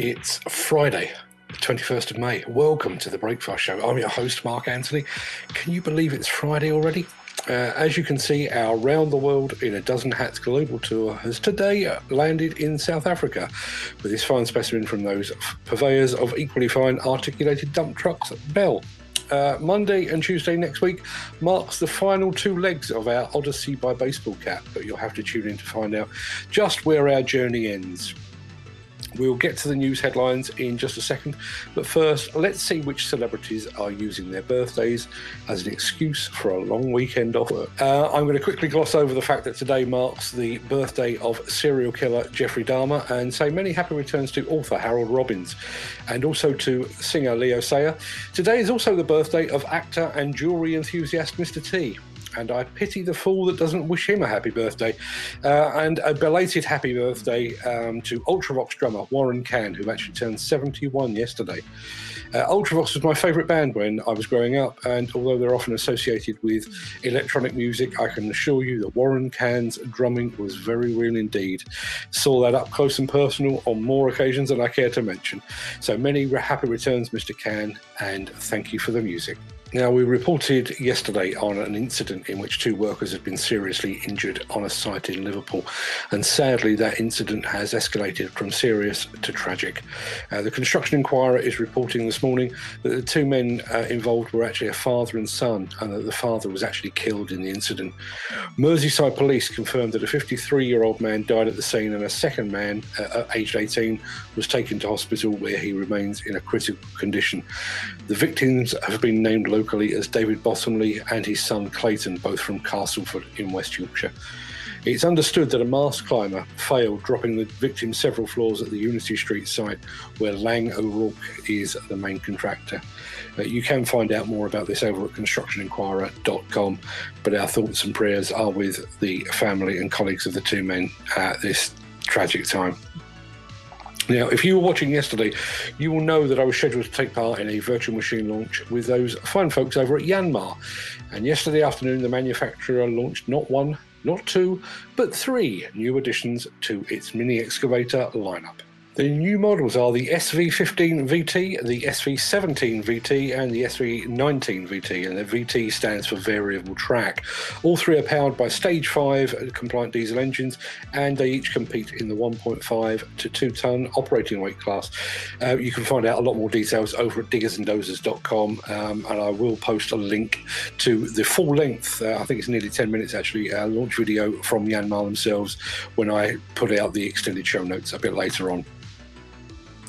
It's Friday, the 21st of May. Welcome to the Breakfast Show. I'm your host, Mark Anthony. Can you believe it's Friday already? Uh, as you can see, our Round the World in a Dozen Hats global tour has today landed in South Africa with this fine specimen from those purveyors of equally fine articulated dump trucks, Bell. Uh, Monday and Tuesday next week marks the final two legs of our Odyssey by Baseball Cap, but you'll have to tune in to find out just where our journey ends. We'll get to the news headlines in just a second, but first, let's see which celebrities are using their birthdays as an excuse for a long weekend off work. Uh, I'm going to quickly gloss over the fact that today marks the birthday of serial killer Jeffrey Dahmer and say many happy returns to author Harold Robbins and also to singer Leo Sayer. Today is also the birthday of actor and jewellery enthusiast Mr. T and I pity the fool that doesn't wish him a happy birthday. Uh, and a belated happy birthday um, to Ultravox drummer Warren Cann, who actually turned 71 yesterday. Uh, Ultravox was my favourite band when I was growing up, and although they're often associated with electronic music, I can assure you that Warren Cann's drumming was very real indeed. Saw that up close and personal on more occasions than I care to mention. So many happy returns, Mr. Cann, and thank you for the music. Now, we reported yesterday on an incident in which two workers had been seriously injured on a site in Liverpool, and sadly, that incident has escalated from serious to tragic. Uh, the Construction Enquirer is reporting this morning that the two men uh, involved were actually a father and son, and that the father was actually killed in the incident. Merseyside police confirmed that a 53 year old man died at the scene, and a second man, uh, aged 18, was taken to hospital where he remains in a critical condition. The victims have been named locally as David Bottomley and his son Clayton, both from Castleford in West Yorkshire. It's understood that a mast climber failed, dropping the victim several floors at the Unity Street site, where Laing O'Rourke is the main contractor. Uh, you can find out more about this over at constructionenquirer.com, but our thoughts and prayers are with the family and colleagues of the two men at this tragic time. Now, if you were watching yesterday, you will know that I was scheduled to take part in a virtual machine launch with those fine folks over at Yanmar. And yesterday afternoon, the manufacturer launched not one, not two, but three new additions to its mini excavator lineup. The new models are the SV15 VT, the SV17 VT, and the SV19 VT, and the VT stands for variable track. All three are powered by Stage 5 compliant diesel engines, and they each compete in the 1.5 to 2 ton operating weight class. Uh, you can find out a lot more details over at diggersanddozers.com, um, and I will post a link to the full length, uh, I think it's nearly 10 minutes actually, uh, launch video from Yanmar themselves when I put out the extended show notes a bit later on.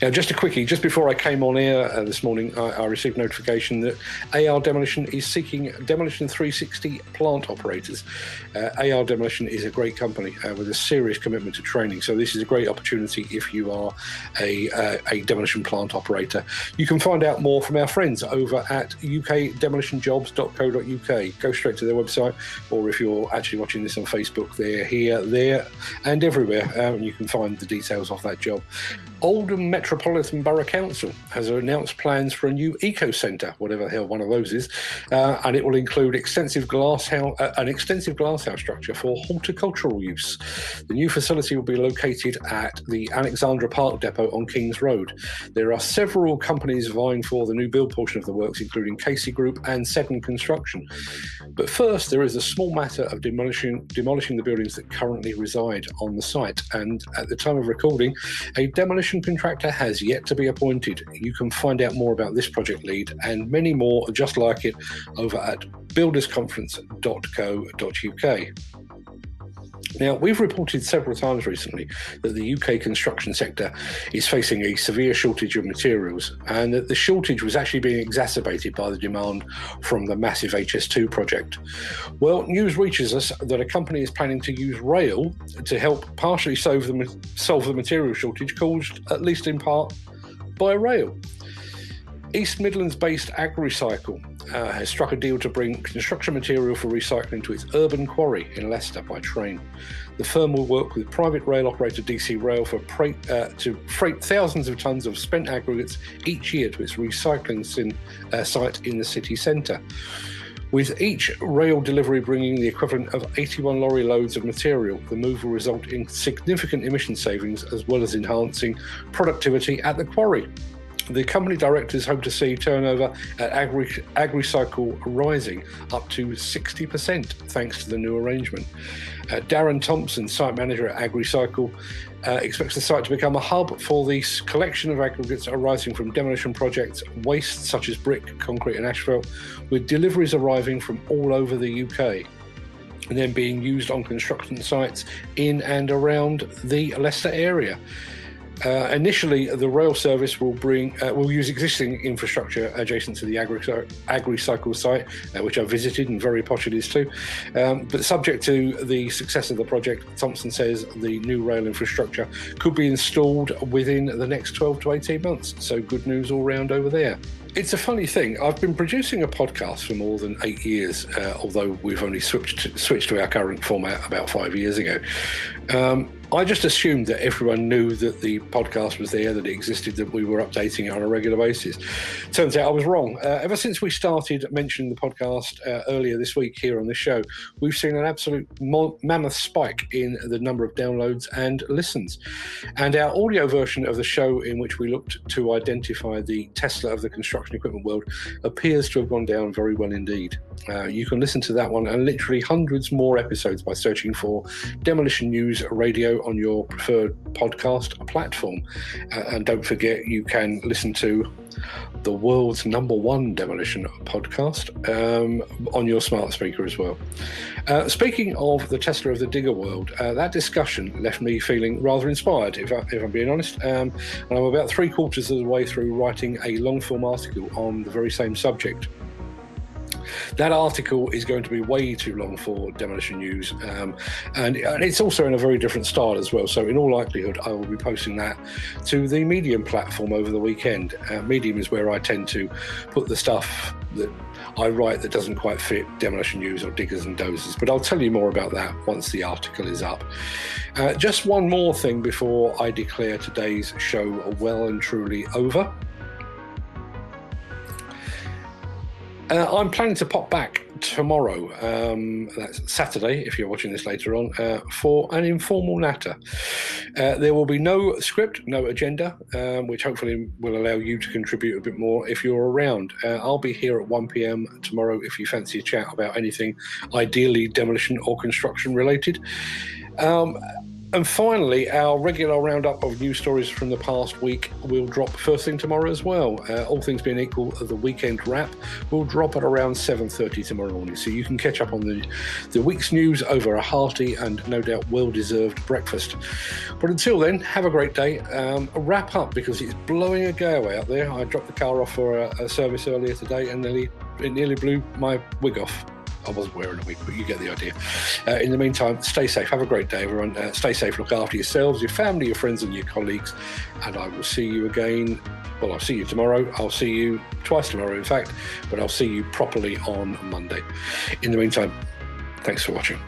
Now, just a quickie, just before I came on air uh, this morning, I, I, received notification that AR Demolition is seeking Demolition 360 plant operators. Uh, AR Demolition is a great company uh, with a serious commitment to training, so this is a great opportunity if you are a, uh, a demolition plant operator. You can find out more from our friends over at ukdemolitionjobs.co.uk. Go straight to their website, or if you're actually watching this on Facebook, they're here, there, and everywhere, uh, and you can find the details of that job. Oldham Metropolitan Borough Council has announced plans for a new eco centre, whatever the hell one of those is, uh, and it will include extensive glass house, uh, an extensive glasshouse structure for horticultural use. The new facility will be located at the Alexandra Park Depot on Kings Road. There are several companies vying for the new build portion of the works, including Casey Group and Seven Construction. But first, there is a small matter of demolishing demolishing the buildings that currently reside on the site, and at the time of recording, a demolition contractor has yet to be appointed. You can find out more about this project lead and many more just like it over at buildersconference.co.uk. Now, we've reported several times recently that the UK construction sector is facing a severe shortage of materials, and that the shortage was actually being exacerbated by the demand from the massive HS2 project. Well, news reaches us that a company is planning to use rail to help partially solve the, solve the material shortage caused, at least in part, by rail. East Midlands based AgRecycle uh, has struck a deal to bring construction material for recycling to its urban quarry in Leicester by train. The firm will work with private rail operator DC Rail for freight, uh, to freight thousands of tons of spent aggregates each year to its recycling sin, uh, site in the city centre. With each rail delivery bringing the equivalent of 81 lorry loads of material, the move will result in significant emission savings as well as enhancing productivity at the quarry. The company directors hope to see turnover at Agri AgriCycle rising up to 60% thanks to the new arrangement. Uh, Darren Thompson, site manager at AgriCycle, uh, expects the site to become a hub for the collection of aggregates arising from demolition projects, waste such as brick, concrete, and asphalt, with deliveries arriving from all over the UK and then being used on construction sites in and around the Leicester area. Uh, initially, the rail service will bring uh, will use existing infrastructure adjacent to the Agri AgriCycle site, uh, which I visited and very posh it is too. Um, but subject to the success of the project, Thompson says the new rail infrastructure could be installed within the next 12 to 18 months. So good news all round over there. It's a funny thing. I've been producing a podcast for more than eight years, uh, although we've only switched switched to our current format about five years ago. Um, I just assumed that everyone knew that the podcast was there, that it existed, that we were updating it on a regular basis. Turns out I was wrong. Uh, ever since we started mentioning the podcast uh, earlier this week here on the show, we've seen an absolute mo- mammoth spike in the number of downloads and listens. And our audio version of the show, in which we looked to identify the Tesla of the construction equipment world, appears to have gone down very well indeed. Uh, you can listen to that one and literally hundreds more episodes by searching for Demolition News Radio on your preferred podcast platform. Uh, and don't forget, you can listen to the world's number one demolition podcast um, on your smart speaker as well. Uh, speaking of the Tesla of the digger world, uh, that discussion left me feeling rather inspired, if, I, am being honest. Um, and I'm about three quarters of the way through writing a long form article on the very same subject. That article is going to be way too long for Demolition News, um, and, and, it's also in a very different style as well. So, in all likelihood, I will be posting that to the Medium platform over the weekend. Uh, Medium is where I tend to put the stuff that I write that doesn't quite fit Demolition News or Diggers and Dozers, but I'll tell you more about that once the article is up. Uh, just one more thing before I declare today's show well and truly over. Uh, I'm planning to pop back tomorrow, um, that's Saturday, if you're watching this later on, uh, for an informal natter. Uh, there will be no script, no agenda, um, which hopefully will allow you to contribute a bit more if you're around. Uh, I'll be here at 1 pm tomorrow if you fancy a chat about anything ideally demolition or construction related. Um, and finally, our regular roundup of news stories from the past week will drop first thing tomorrow as well. Uh, all things being equal, the weekend wrap will drop at around 7.30 tomorrow morning. So you can catch up on the, the week's news over a hearty and no doubt well-deserved breakfast. But until then, have a great day. Um, wrap up because it's blowing a gale out there. I dropped the car off for a, a service earlier today and nearly, it nearly blew my wig off. I wasn't wearing a wig, but you get the idea. Uh, in the meantime, stay safe. Have a great day, everyone. Uh, stay safe. Look after yourselves, your family, your friends, and your colleagues. And I will see you again. Well, I'll see you tomorrow. I'll see you twice tomorrow, in fact, but I'll see you properly on Monday. In the meantime, thanks for watching.